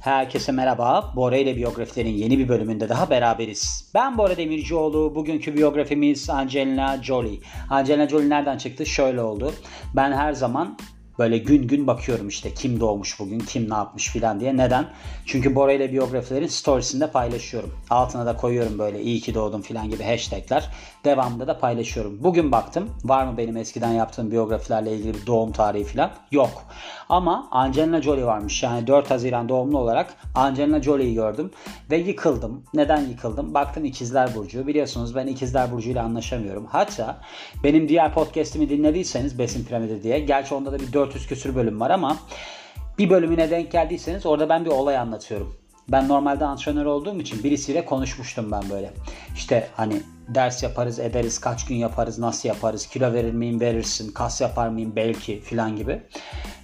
Herkese merhaba. Bora ile biyografilerin yeni bir bölümünde daha beraberiz. Ben Bora Demircioğlu. Bugünkü biyografimiz Angelina Jolie. Angelina Jolie nereden çıktı? Şöyle oldu. Ben her zaman Böyle gün gün bakıyorum işte kim doğmuş bugün, kim ne yapmış filan diye. Neden? Çünkü Bora ile biyografilerin storiesinde paylaşıyorum. Altına da koyuyorum böyle iyi ki doğdum filan gibi hashtagler. Devamında da paylaşıyorum. Bugün baktım var mı benim eskiden yaptığım biyografilerle ilgili bir doğum tarihi filan? Yok. Ama Angelina Jolie varmış. Yani 4 Haziran doğumlu olarak Angelina Jolie'yi gördüm ve yıkıldım. Neden yıkıldım? Baktım İkizler Burcu. Biliyorsunuz ben İkizler Burcu ile anlaşamıyorum. Hatta benim diğer podcast'imi dinlediyseniz Besin Piramidi diye. Gerçi onda da bir 400 küsür bölüm var ama bir bölümüne denk geldiyseniz orada ben bir olay anlatıyorum. Ben normalde antrenör olduğum için birisiyle konuşmuştum ben böyle. İşte hani ders yaparız ederiz, kaç gün yaparız, nasıl yaparız, kilo verir miyim verirsin, kas yapar mıyım belki filan gibi.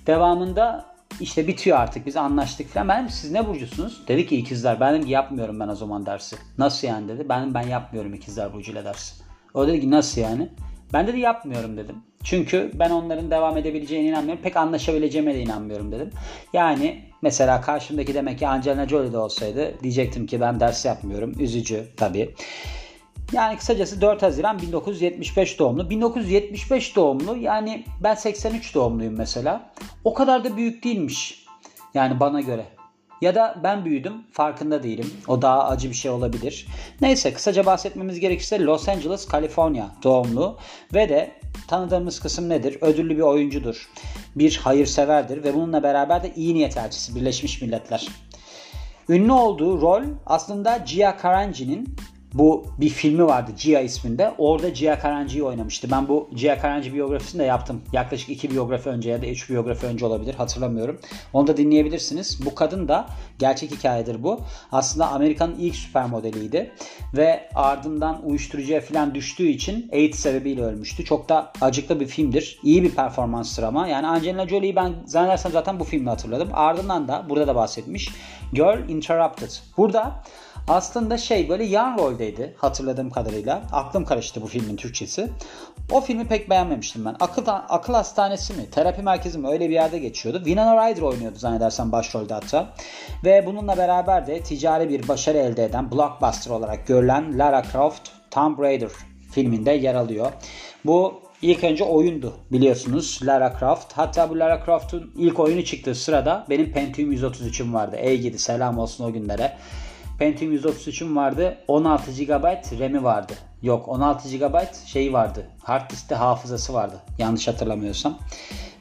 Devamında işte bitiyor artık biz anlaştık falan. Ben siz ne burcusunuz? Dedi ki ikizler. Ben dedim ki yapmıyorum ben o zaman dersi. Nasıl yani dedi. Ben ben yapmıyorum ikizler burcuyla dersi. O dedi ki nasıl yani? Ben dedi yapmıyorum dedim. Çünkü ben onların devam edebileceğine inanmıyorum. Pek anlaşabileceğime de inanmıyorum dedim. Yani mesela karşımdaki demek ki Angelina Jolie de olsaydı diyecektim ki ben ders yapmıyorum. Üzücü tabii. Yani kısacası 4 Haziran 1975 doğumlu. 1975 doğumlu yani ben 83 doğumluyum mesela. O kadar da büyük değilmiş. Yani bana göre. Ya da ben büyüdüm farkında değilim. O daha acı bir şey olabilir. Neyse kısaca bahsetmemiz gerekirse Los Angeles, Kaliforniya doğumlu ve de tanıdığımız kısım nedir? Ödüllü bir oyuncudur. Bir hayırseverdir ve bununla beraber de iyi niyet elçisi Birleşmiş Milletler. Ünlü olduğu rol aslında Gia Karanji'nin bu bir filmi vardı Gia isminde. Orada Gia Karanci'yi oynamıştı. Ben bu Gia Karanci biyografisini de yaptım. Yaklaşık iki biyografi önce ya da üç biyografi önce olabilir hatırlamıyorum. Onu da dinleyebilirsiniz. Bu kadın da gerçek hikayedir bu. Aslında Amerika'nın ilk süper modeliydi. Ve ardından uyuşturucuya falan düştüğü için AIDS sebebiyle ölmüştü. Çok da acıklı bir filmdir. İyi bir performanstır ama. Yani Angelina Jolie'yi ben zannedersem zaten bu filmde hatırladım. Ardından da burada da bahsetmiş. Girl Interrupted. Burada aslında şey böyle yan roldeydi hatırladığım kadarıyla. Aklım karıştı bu filmin Türkçesi. O filmi pek beğenmemiştim ben. Akıl, akıl hastanesi mi, terapi merkezi mi öyle bir yerde geçiyordu. Winona Ryder oynuyordu zannedersem başrolde hatta. Ve bununla beraber de ticari bir başarı elde eden blockbuster olarak görülen Lara Croft Tomb Raider filminde yer alıyor. Bu ilk önce oyundu biliyorsunuz Lara Croft. Hatta bu Lara Croft'un ilk oyunu çıktığı sırada benim Pentium 133'üm vardı. Ey gidi selam olsun o günlere. Pentium 133'üm vardı. 16 GB RAM'i vardı. Yok 16 GB şeyi vardı. Hard diskte hafızası vardı. Yanlış hatırlamıyorsam.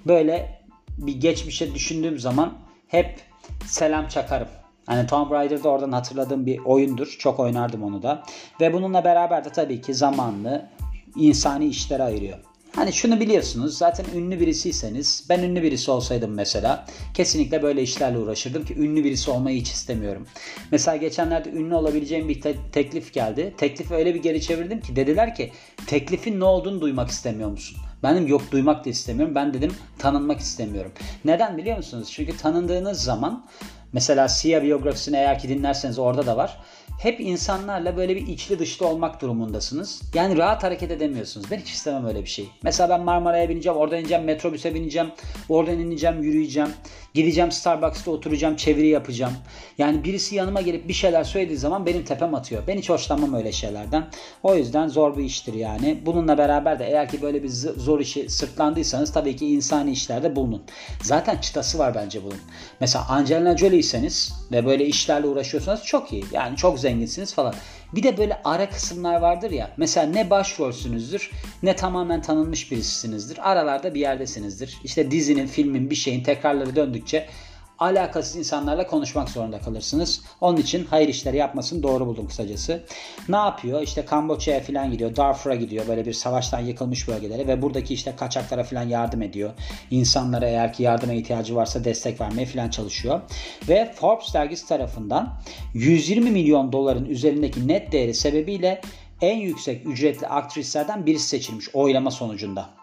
Böyle bir geçmişe düşündüğüm zaman hep selam çakarım. Hani Tomb Raider'da oradan hatırladığım bir oyundur. Çok oynardım onu da. Ve bununla beraber de tabii ki zamanlı insani işlere ayırıyor. Hani şunu biliyorsunuz zaten ünlü birisiyseniz ben ünlü birisi olsaydım mesela kesinlikle böyle işlerle uğraşırdım ki ünlü birisi olmayı hiç istemiyorum. Mesela geçenlerde ünlü olabileceğim bir te- teklif geldi. Teklifi öyle bir geri çevirdim ki dediler ki teklifin ne olduğunu duymak istemiyor musun? Ben dedim yok duymak da istemiyorum. Ben dedim tanınmak istemiyorum. Neden biliyor musunuz? Çünkü tanındığınız zaman mesela Sia biyografisini eğer ki dinlerseniz orada da var hep insanlarla böyle bir içli dışlı olmak durumundasınız. Yani rahat hareket edemiyorsunuz. Ben hiç istemem öyle bir şey. Mesela ben Marmara'ya bineceğim, oradan ineceğim, metrobüse bineceğim, oradan ineceğim, yürüyeceğim. Gideceğim Starbucks'ta oturacağım, çeviri yapacağım. Yani birisi yanıma gelip bir şeyler söylediği zaman benim tepem atıyor. Ben hiç hoşlanmam öyle şeylerden. O yüzden zor bir iştir yani. Bununla beraber de eğer ki böyle bir zor işi sırtlandıysanız tabii ki insani işlerde bulunun. Zaten çıtası var bence bunun. Mesela Angelina Jolie'yseniz ve böyle işlerle uğraşıyorsanız çok iyi. Yani çok zenginsiniz falan. Bir de böyle ara kısımlar vardır ya. Mesela ne başrolsünüzdür ne tamamen tanınmış birisisinizdir. Aralarda bir yerdesinizdir. İşte dizinin, filmin, bir şeyin tekrarları döndükçe alakasız insanlarla konuşmak zorunda kalırsınız. Onun için hayır işleri yapmasını doğru buldum kısacası. Ne yapıyor? İşte Kamboçya'ya falan gidiyor. Darfur'a gidiyor. Böyle bir savaştan yıkılmış bölgelere ve buradaki işte kaçaklara falan yardım ediyor. İnsanlara eğer ki yardıma ihtiyacı varsa destek vermeye falan çalışıyor. Ve Forbes dergisi tarafından 120 milyon doların üzerindeki net değeri sebebiyle en yüksek ücretli aktrislerden birisi seçilmiş oylama sonucunda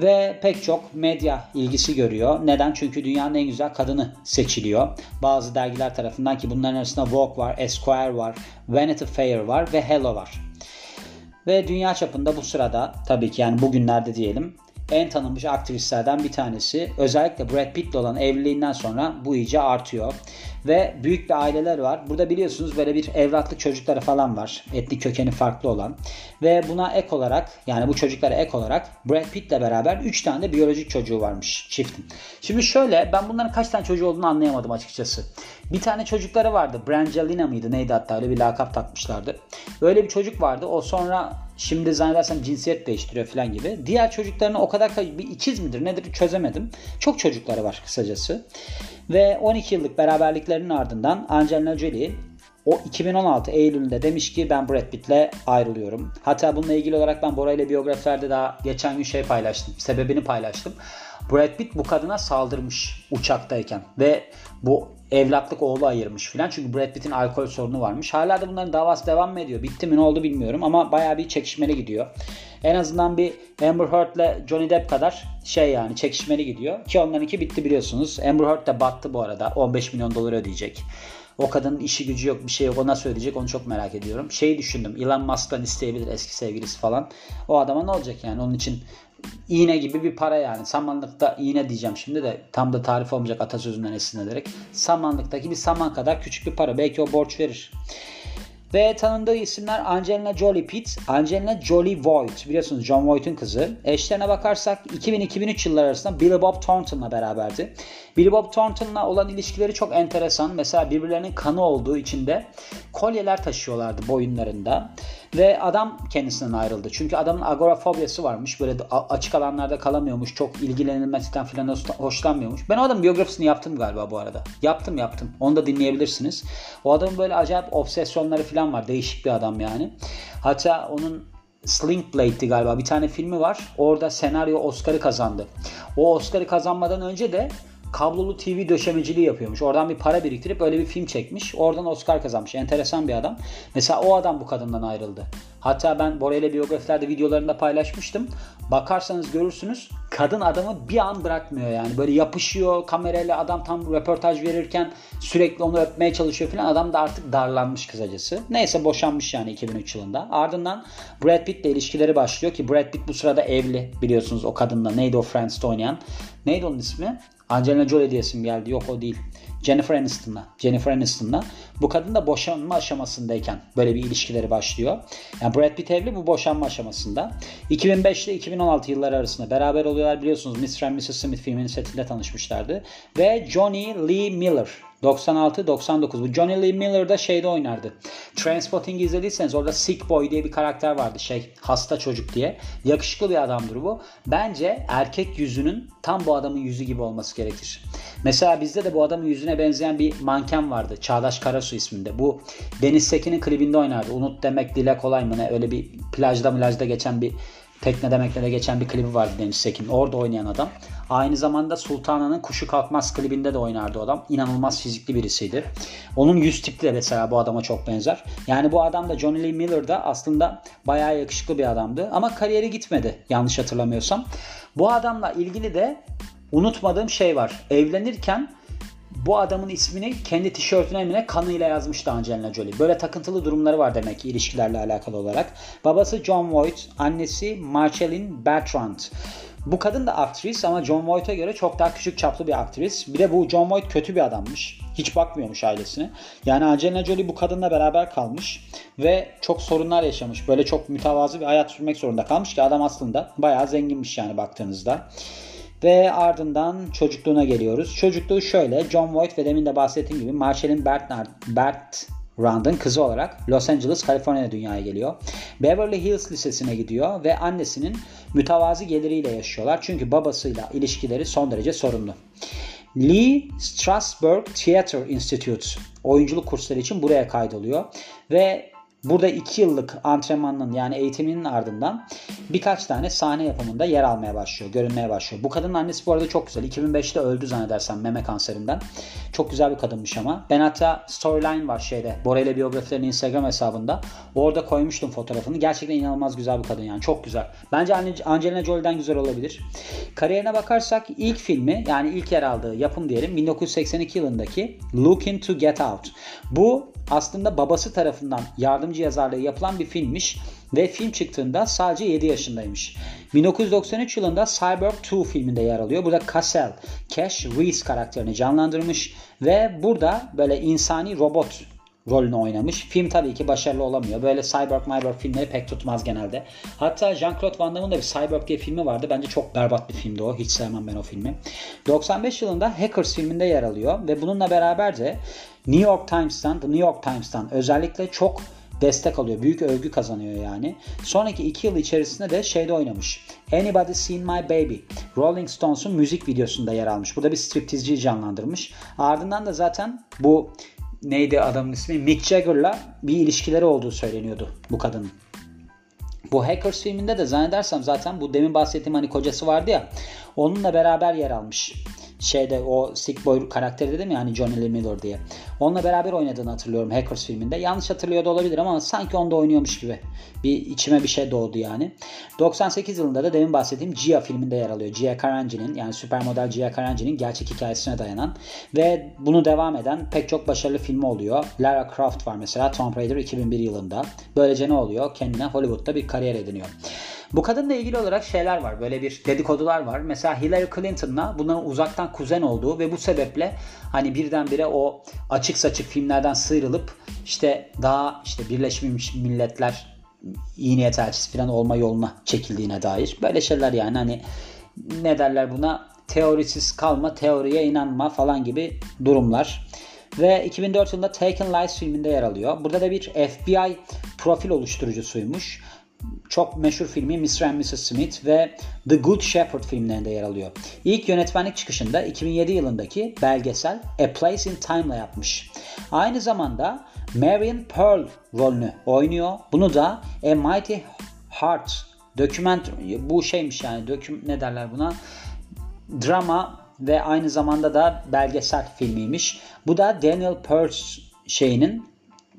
ve pek çok medya ilgisi görüyor. Neden? Çünkü dünyanın en güzel kadını seçiliyor. Bazı dergiler tarafından ki bunların arasında Vogue var, Esquire var, Vanity Fair var ve Hello var. Ve dünya çapında bu sırada tabii ki yani bugünlerde diyelim en tanınmış aktrislerden bir tanesi. Özellikle Brad Pitt'le olan evliliğinden sonra bu iyice artıyor. Ve büyük bir aileler var. Burada biliyorsunuz böyle bir evlatlık çocukları falan var. Etnik kökeni farklı olan. Ve buna ek olarak yani bu çocuklara ek olarak Brad Pitt'le beraber 3 tane de biyolojik çocuğu varmış çiftin. Şimdi şöyle ben bunların kaç tane çocuğu olduğunu anlayamadım açıkçası. Bir tane çocukları vardı. Brangelina mıydı neydi hatta öyle bir lakap takmışlardı. Öyle bir çocuk vardı. O sonra Şimdi zannedersem cinsiyet değiştiriyor falan gibi. Diğer çocuklarını o kadar bir ikiz midir nedir çözemedim. Çok çocukları var kısacası. Ve 12 yıllık beraberliklerinin ardından Angelina Jolie o 2016 Eylül'ünde demiş ki ben Brad Pitt'le ayrılıyorum. Hatta bununla ilgili olarak ben Bora ile biyografilerde daha geçen gün şey paylaştım. Sebebini paylaştım. Brad Pitt bu kadına saldırmış uçaktayken ve bu evlatlık oğlu ayırmış filan. Çünkü Brad Pitt'in alkol sorunu varmış. Hala da bunların davası devam mı ediyor? Bitti mi ne oldu bilmiyorum ama bayağı bir çekişmeli gidiyor. En azından bir Amber Heard ile Johnny Depp kadar şey yani çekişmeli gidiyor. Ki onlarınki bitti biliyorsunuz. Amber Heard de battı bu arada. 15 milyon dolar ödeyecek. O kadının işi gücü yok bir şey yok. O nasıl ödeyecek onu çok merak ediyorum. Şeyi düşündüm. Elon Musk'tan isteyebilir eski sevgilisi falan. O adama ne olacak yani? Onun için iğne gibi bir para yani. Samanlıkta iğne diyeceğim şimdi de tam da tarif olmayacak atasözünden esinlenerek. Samanlıktaki bir saman kadar küçük bir para. Belki o borç verir. Ve tanındığı isimler Angelina Jolie Pitt, Angelina Jolie Voight. Biliyorsunuz John Voight'un kızı. Eşlerine bakarsak 2000-2003 yılları arasında Billy Bob Thornton'la beraberdi. Billy Bob Thornton'la olan ilişkileri çok enteresan. Mesela birbirlerinin kanı olduğu için de kolyeler taşıyorlardı boyunlarında. Ve adam kendisinden ayrıldı. Çünkü adamın agorafobiyası varmış. Böyle açık alanlarda kalamıyormuş. Çok ilgilenilmesinden filan hoşlanmıyormuş. Ben o adamın biyografisini yaptım galiba bu arada. Yaptım yaptım. Onu da dinleyebilirsiniz. O adamın böyle acayip obsesyonları filan var. Değişik bir adam yani. Hatta onun Sling Blade'di galiba. Bir tane filmi var. Orada senaryo Oscar'ı kazandı. O Oscar'ı kazanmadan önce de kablolu TV döşemeciliği yapıyormuş. Oradan bir para biriktirip öyle bir film çekmiş. Oradan Oscar kazanmış. Enteresan bir adam. Mesela o adam bu kadından ayrıldı. Hatta ben Bora ile biyografilerde videolarında paylaşmıştım. Bakarsanız görürsünüz kadın adamı bir an bırakmıyor yani. Böyle yapışıyor kamerayla adam tam röportaj verirken sürekli onu öpmeye çalışıyor falan. Adam da artık darlanmış kısacası. Neyse boşanmış yani 2003 yılında. Ardından Brad Pitt ile ilişkileri başlıyor ki Brad Pitt bu sırada evli biliyorsunuz o kadınla. Neydi o Friends'te oynayan? Neydi onun ismi? Angelina Jolie diyesim geldi. Yok o değil. Jennifer Aniston'la. Jennifer Aniston'la. Bu kadın da boşanma aşamasındayken böyle bir ilişkileri başlıyor. Yani Brad Pitt evli bu boşanma aşamasında. 2005 ile 2016 yılları arasında beraber oluyorlar biliyorsunuz. Mr. and Mrs. Smith filminin setinde tanışmışlardı. Ve Johnny Lee Miller 96-99. Bu Johnny Lee Miller da şeyde oynardı. Transpotting izlediyseniz orada Sick Boy diye bir karakter vardı. Şey hasta çocuk diye. Yakışıklı bir adamdır bu. Bence erkek yüzünün tam bu adamın yüzü gibi olması gerekir. Mesela bizde de bu adamın yüzüne benzeyen bir manken vardı. Çağdaş Karasu isminde. Bu Deniz Sekin'in klibinde oynardı. Unut demek dile kolay mı ne? Öyle bir plajda plajda geçen bir Tekne demekle de geçen bir klibi vardı Deniz Sekin. Orada oynayan adam. Aynı zamanda Sultana'nın Kuşu Kalkmaz klibinde de oynardı o adam. İnanılmaz fizikli birisiydi. Onun yüz tipi de mesela bu adama çok benzer. Yani bu adam da Johnny Lee Miller da aslında bayağı yakışıklı bir adamdı. Ama kariyeri gitmedi yanlış hatırlamıyorsam. Bu adamla ilgili de unutmadığım şey var. Evlenirken bu adamın ismini kendi tişörtüne mi kanıyla yazmıştı Angelina Jolie. Böyle takıntılı durumları var demek ki ilişkilerle alakalı olarak. Babası John Voight, annesi Marceline Bertrand. Bu kadın da aktris ama John Voight'a göre çok daha küçük çaplı bir aktris. Bir de bu John Voight kötü bir adammış. Hiç bakmıyormuş ailesine. Yani Angelina Jolie bu kadınla beraber kalmış ve çok sorunlar yaşamış. Böyle çok mütevazı bir hayat sürmek zorunda kalmış ki adam aslında bayağı zenginmiş yani baktığınızda. Ve ardından çocukluğuna geliyoruz. Çocukluğu şöyle. John Voight ve demin de bahsettiğim gibi Marshall'in Bert, Bert Rand'ın kızı olarak Los Angeles, Kaliforniya dünyaya geliyor. Beverly Hills Lisesi'ne gidiyor ve annesinin mütevazi geliriyle yaşıyorlar. Çünkü babasıyla ilişkileri son derece sorunlu. Lee Strasberg Theater Institute oyunculuk kursları için buraya kaydoluyor ve Burada 2 yıllık antrenmanın yani eğitiminin ardından birkaç tane sahne yapımında yer almaya başlıyor, görünmeye başlıyor. Bu kadının annesi bu arada çok güzel. 2005'te öldü zannedersem meme kanserinden. Çok güzel bir kadınmış ama. Ben hatta storyline var şeyde. Bora ile biyografilerin Instagram hesabında. Orada koymuştum fotoğrafını. Gerçekten inanılmaz güzel bir kadın yani. Çok güzel. Bence Angelina Jolie'den güzel olabilir. Kariyerine bakarsak ilk filmi yani ilk yer aldığı yapım diyelim 1982 yılındaki Looking to Get Out. Bu aslında babası tarafından yardımcı yazarlığı yapılan bir filmmiş. ve film çıktığında sadece 7 yaşındaymış. 1993 yılında Cyborg 2 filminde yer alıyor. Burada Cassel, Cash Reese karakterini canlandırmış ve burada böyle insani robot rolünü oynamış. Film tabii ki başarılı olamıyor. Böyle Cyborg Myborg filmleri pek tutmaz genelde. Hatta Jean-Claude Van Damme'ın da bir Cyborg diye filmi vardı. Bence çok berbat bir filmdi o. Hiç sevmem ben o filmi. 95 yılında Hackers filminde yer alıyor ve bununla beraber de New York Times'tan, The New York Times'tan özellikle çok destek alıyor. Büyük övgü kazanıyor yani. Sonraki iki yıl içerisinde de şeyde oynamış. Anybody Seen My Baby? Rolling Stones'un müzik videosunda yer almış. Burada bir striptizciyi canlandırmış. Ardından da zaten bu neydi adamın ismi? Mick Jagger'la bir ilişkileri olduğu söyleniyordu bu kadının. Bu Hackers filminde de zannedersem zaten bu demin bahsettiğim hani kocası vardı ya onunla beraber yer almış şeyde o Sick Boy karakteri dedim ya hani Johnny Lee Miller diye. Onunla beraber oynadığını hatırlıyorum Hackers filminde. Yanlış hatırlıyor da olabilir ama sanki onda oynuyormuş gibi. Bir içime bir şey doğdu yani. 98 yılında da demin bahsettiğim Gia filminde yer alıyor. Gia Karanji'nin yani süper model Gia Karanji'nin gerçek hikayesine dayanan ve bunu devam eden pek çok başarılı filmi oluyor. Lara Croft var mesela Tomb Raider 2001 yılında. Böylece ne oluyor? Kendine Hollywood'da bir kariyer ediniyor. Bu kadınla ilgili olarak şeyler var. Böyle bir dedikodular var. Mesela Hillary Clinton'la bunların uzaktan kuzen olduğu ve bu sebeple hani birdenbire o açık saçık filmlerden sıyrılıp işte daha işte Birleşmiş Milletler iyi niyet elçisi falan olma yoluna çekildiğine dair. Böyle şeyler yani hani ne derler buna teorisiz kalma, teoriye inanma falan gibi durumlar. Ve 2004 yılında Taken Lies filminde yer alıyor. Burada da bir FBI profil oluşturucusuymuş çok meşhur filmi Mr. and Mrs. Smith ve The Good Shepherd filmlerinde yer alıyor. İlk yönetmenlik çıkışında 2007 yılındaki belgesel A Place in Time'la yapmış. Aynı zamanda Marion Pearl rolünü oynuyor. Bunu da A Mighty Heart doküment bu şeymiş yani döküm ne derler buna drama ve aynı zamanda da belgesel filmiymiş. Bu da Daniel Pearl şeyinin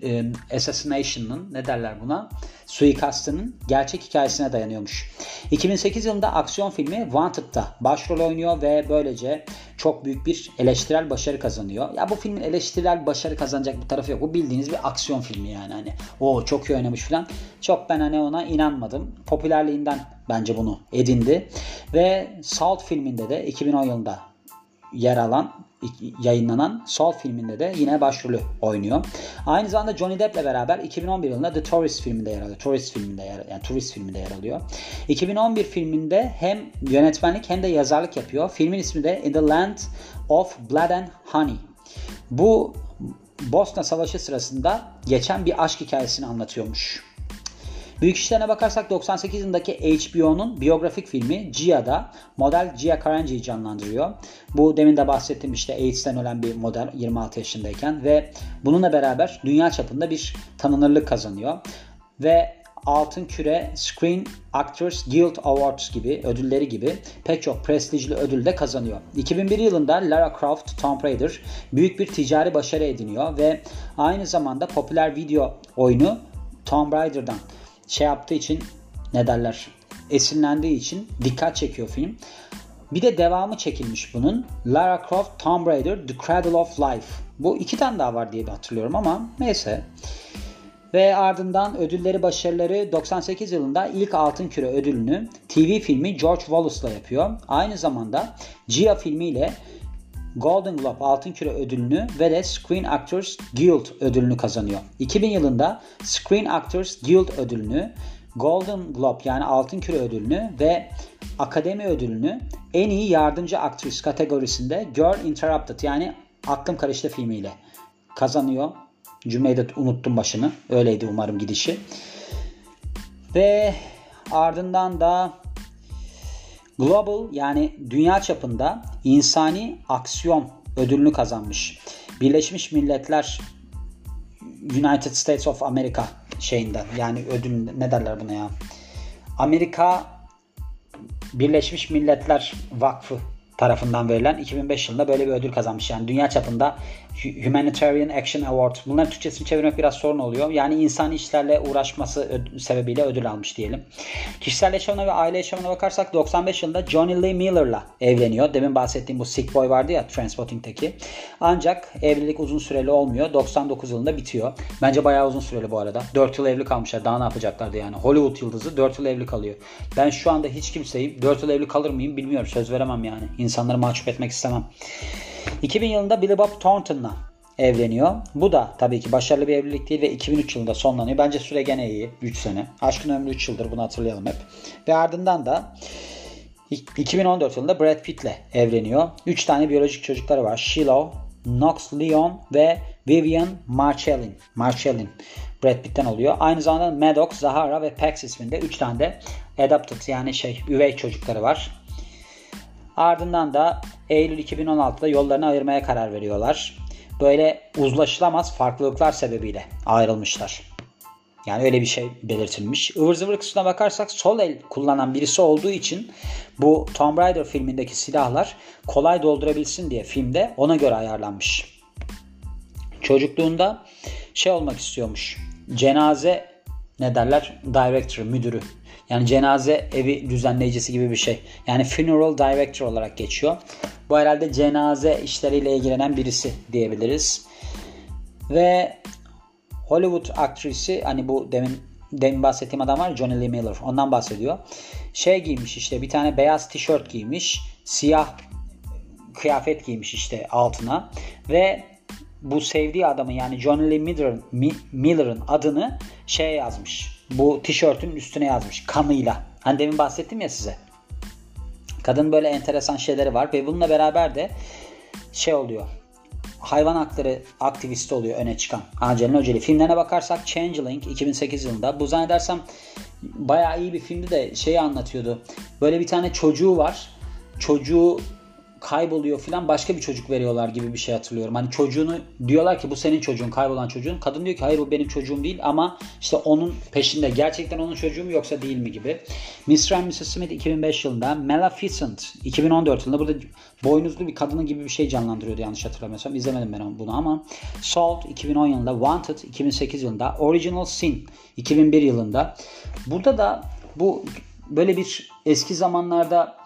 e, assassination'ın ne derler buna suikastının gerçek hikayesine dayanıyormuş. 2008 yılında aksiyon filmi Wanted'da başrol oynuyor ve böylece çok büyük bir eleştirel başarı kazanıyor. Ya bu filmin eleştirel başarı kazanacak bir tarafı yok. Bu bildiğiniz bir aksiyon filmi yani hani. O çok iyi oynamış falan. Çok ben hani ona inanmadım. Popülerliğinden bence bunu edindi. Ve Salt filminde de 2010 yılında yer alan yayınlanan Sol filminde de yine başrolü oynuyor. Aynı zamanda Johnny Depp'le beraber 2011 yılında The Tourist filminde yer alıyor. Tourist filminde yer yani Tourist filminde yer alıyor. 2011 filminde hem yönetmenlik hem de yazarlık yapıyor. Filmin ismi de In the Land of Blood and Honey. Bu Bosna Savaşı sırasında geçen bir aşk hikayesini anlatıyormuş. Büyük işlerine bakarsak 98 yılındaki HBO'nun biyografik filmi Gia'da model Gia Karanji'yi canlandırıyor. Bu demin de bahsettiğim işte AIDS'ten ölen bir model 26 yaşındayken ve bununla beraber dünya çapında bir tanınırlık kazanıyor. Ve Altın Küre Screen Actors Guild Awards gibi ödülleri gibi pek çok prestijli ödül de kazanıyor. 2001 yılında Lara Croft Tomb Raider büyük bir ticari başarı ediniyor ve aynı zamanda popüler video oyunu Tomb Raider'dan şey yaptığı için ne derler esinlendiği için dikkat çekiyor film. Bir de devamı çekilmiş bunun. Lara Croft Tomb Raider The Cradle of Life. Bu iki tane daha var diye hatırlıyorum ama neyse. Ve ardından ödülleri başarıları 98 yılında ilk Altın Küre ödülünü TV filmi George Wallace'la yapıyor. Aynı zamanda Gia filmiyle Golden Globe Altın Küre ödülünü ve de Screen Actors Guild ödülünü kazanıyor. 2000 yılında Screen Actors Guild ödülünü, Golden Globe yani Altın Küre ödülünü ve Akademi ödülünü en iyi yardımcı aktris kategorisinde Girl Interrupted yani Aklım Karıştı filmiyle kazanıyor. Cümleyi de unuttum başını. Öyleydi umarım gidişi. Ve ardından da Global yani dünya çapında insani aksiyon ödülünü kazanmış. Birleşmiş Milletler United States of America şeyinden yani ödül ne derler buna ya? Amerika Birleşmiş Milletler Vakfı tarafından verilen 2005 yılında böyle bir ödül kazanmış. Yani dünya çapında Humanitarian Action Award. Bunların Türkçesini çevirmek biraz sorun oluyor. Yani insan işlerle uğraşması sebebiyle ödül almış diyelim. Kişisel yaşamına ve aile yaşamına bakarsak 95 yılında Johnny Lee Miller'la evleniyor. Demin bahsettiğim bu Sick Boy vardı ya Transpotting'teki. Ancak evlilik uzun süreli olmuyor. 99 yılında bitiyor. Bence bayağı uzun süreli bu arada. 4 yıl evli kalmışlar. Daha ne yapacaklardı yani. Hollywood yıldızı 4 yıl evli kalıyor. Ben şu anda hiç kimseyi 4 yıl evli kalır mıyım bilmiyorum. Söz veremem yani. İnsanları mahcup etmek istemem. 2000 yılında Billy Bob Thornton'la evleniyor. Bu da tabii ki başarılı bir evlilik değil ve 2003 yılında sonlanıyor. Bence süre gene iyi. 3 sene. Aşkın ömrü 3 yıldır bunu hatırlayalım hep. Ve ardından da 2014 yılında Brad Pitt'le evleniyor. 3 tane biyolojik çocukları var. Shiloh, Knox Leon ve Vivian Marcellin. Marcellin. Brad Pitt'ten oluyor. Aynı zamanda Maddox, Zahara ve Pax isminde 3 tane de adopted yani şey üvey çocukları var. Ardından da Eylül 2016'da yollarını ayırmaya karar veriyorlar. Böyle uzlaşılamaz farklılıklar sebebiyle ayrılmışlar. Yani öyle bir şey belirtilmiş. Ivır zıvır kısmına bakarsak sol el kullanan birisi olduğu için bu Tomb Raider filmindeki silahlar kolay doldurabilsin diye filmde ona göre ayarlanmış. Çocukluğunda şey olmak istiyormuş. Cenaze ne derler? Director, müdürü yani cenaze evi düzenleyicisi gibi bir şey. Yani funeral director olarak geçiyor. Bu herhalde cenaze işleriyle ilgilenen birisi diyebiliriz. Ve Hollywood aktrisi hani bu demin demin bahsettiğim adam var Johnny Lee Miller. Ondan bahsediyor. Şey giymiş işte bir tane beyaz tişört giymiş. Siyah kıyafet giymiş işte altına. Ve bu sevdiği adamın yani Johnny Lee Miller'ın Miller'ın adını şey yazmış bu tişörtün üstüne yazmış kanıyla. Hani demin bahsettim ya size. Kadın böyle enteresan şeyleri var ve bununla beraber de şey oluyor. Hayvan hakları aktivisti oluyor öne çıkan Angelina Jolie. Filmlerine bakarsak Changeling 2008 yılında. Bu zannedersem bayağı iyi bir filmdi de şeyi anlatıyordu. Böyle bir tane çocuğu var. Çocuğu kayboluyor filan başka bir çocuk veriyorlar gibi bir şey hatırlıyorum. Hani çocuğunu diyorlar ki bu senin çocuğun kaybolan çocuğun. Kadın diyor ki hayır bu benim çocuğum değil ama işte onun peşinde gerçekten onun çocuğu mu yoksa değil mi gibi. Mr. and Mrs. Smith 2005 yılında Maleficent 2014 yılında burada boynuzlu bir kadının gibi bir şey canlandırıyordu yanlış hatırlamıyorsam. İzlemedim ben bunu ama Salt 2010 yılında Wanted 2008 yılında Original Sin 2001 yılında burada da bu böyle bir eski zamanlarda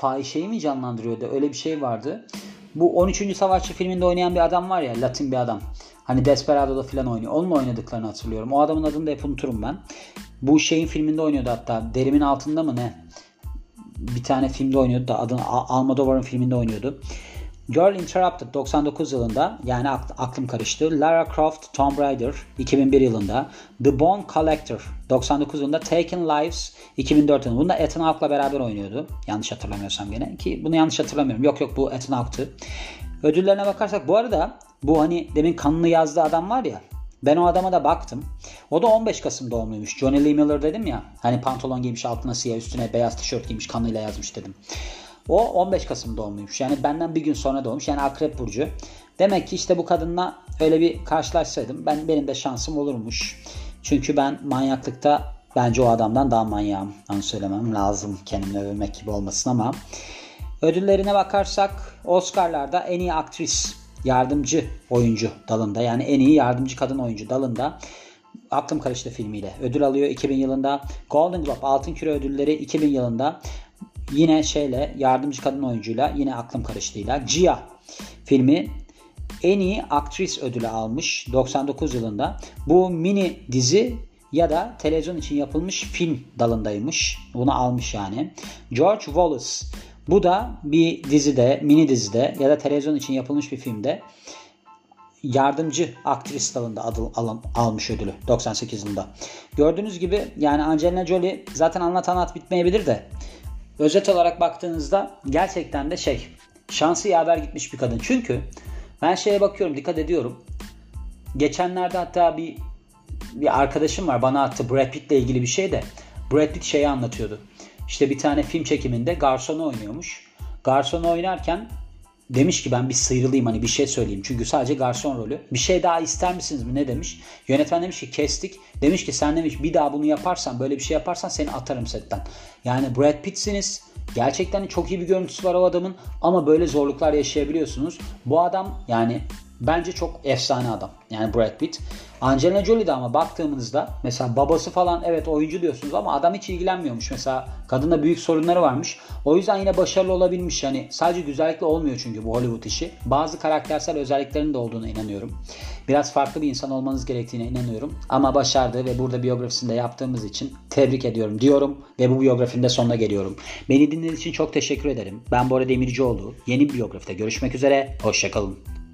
fahişeyi mi canlandırıyordu? Öyle bir şey vardı. Bu 13. Savaşçı filminde oynayan bir adam var ya Latin bir adam. Hani Desperado'da falan oynuyor. Onunla oynadıklarını hatırlıyorum. O adamın adını da hep unuturum ben. Bu şeyin filminde oynuyordu hatta. Derimin altında mı ne? Bir tane filmde oynuyordu da adını Almodovar'ın filminde oynuyordu. Girl Interrupted 99 yılında yani aklım karıştı. Lara Croft Tomb Raider 2001 yılında. The Bone Collector 99 yılında. Taken Lives 2004 yılında. Bunda Ethan Hawke'la beraber oynuyordu. Yanlış hatırlamıyorsam gene. Ki bunu yanlış hatırlamıyorum. Yok yok bu Ethan Hawke'tı. Ödüllerine bakarsak bu arada bu hani demin kanını yazdığı adam var ya ben o adama da baktım. O da 15 Kasım doğumluymuş. Johnny Lee Miller dedim ya. Hani pantolon giymiş altına siyah üstüne beyaz tişört giymiş kanıyla yazmış dedim. O 15 Kasım doğumluymuş. Yani benden bir gün sonra doğmuş. Yani Akrep Burcu. Demek ki işte bu kadınla öyle bir karşılaşsaydım ben benim de şansım olurmuş. Çünkü ben manyaklıkta bence o adamdan daha manyağım. Onu söylemem lazım. Kendimi övmek gibi olmasın ama. Ödüllerine bakarsak Oscar'larda en iyi aktris yardımcı oyuncu dalında yani en iyi yardımcı kadın oyuncu dalında Aklım Karıştı filmiyle ödül alıyor 2000 yılında. Golden Globe Altın Küre ödülleri 2000 yılında Yine şeyle yardımcı kadın oyuncuyla yine aklım karıştığıyla Gia filmi en iyi aktris ödülü almış 99 yılında. Bu mini dizi ya da televizyon için yapılmış film dalındaymış. Bunu almış yani. George Wallace bu da bir dizide, mini dizide ya da televizyon için yapılmış bir filmde yardımcı aktris dalında adı, alın, almış ödülü 98 yılında. Gördüğünüz gibi yani Angelina Jolie zaten anlat anlat bitmeyebilir de özet olarak baktığınızda gerçekten de şey şansı yaver gitmiş bir kadın. Çünkü ben şeye bakıyorum dikkat ediyorum. Geçenlerde hatta bir bir arkadaşım var bana attı Brad Pitt'le ilgili bir şey de Brad Pitt şeyi anlatıyordu. İşte bir tane film çekiminde garsonu oynuyormuş. Garsonu oynarken demiş ki ben bir sıyrılayım hani bir şey söyleyeyim. Çünkü sadece garson rolü. Bir şey daha ister misiniz mi ne demiş. Yönetmen demiş ki kestik. Demiş ki sen demiş bir daha bunu yaparsan böyle bir şey yaparsan seni atarım setten. Yani Brad Pitt'siniz. Gerçekten çok iyi bir görüntüsü var o adamın ama böyle zorluklar yaşayabiliyorsunuz. Bu adam yani bence çok efsane adam. Yani Brad Pitt. Angelina Jolie'de ama baktığımızda mesela babası falan evet oyuncu diyorsunuz ama adam hiç ilgilenmiyormuş. Mesela kadında büyük sorunları varmış. O yüzden yine başarılı olabilmiş. Yani sadece güzellikle olmuyor çünkü bu Hollywood işi. Bazı karaktersel özelliklerinin de olduğuna inanıyorum. Biraz farklı bir insan olmanız gerektiğine inanıyorum. Ama başardı ve burada biyografisinde yaptığımız için tebrik ediyorum diyorum ve bu biyografinin de sonuna geliyorum. Beni dinlediğiniz için çok teşekkür ederim. Ben Bora Demircioğlu. Yeni bir biyografide görüşmek üzere. Hoşçakalın.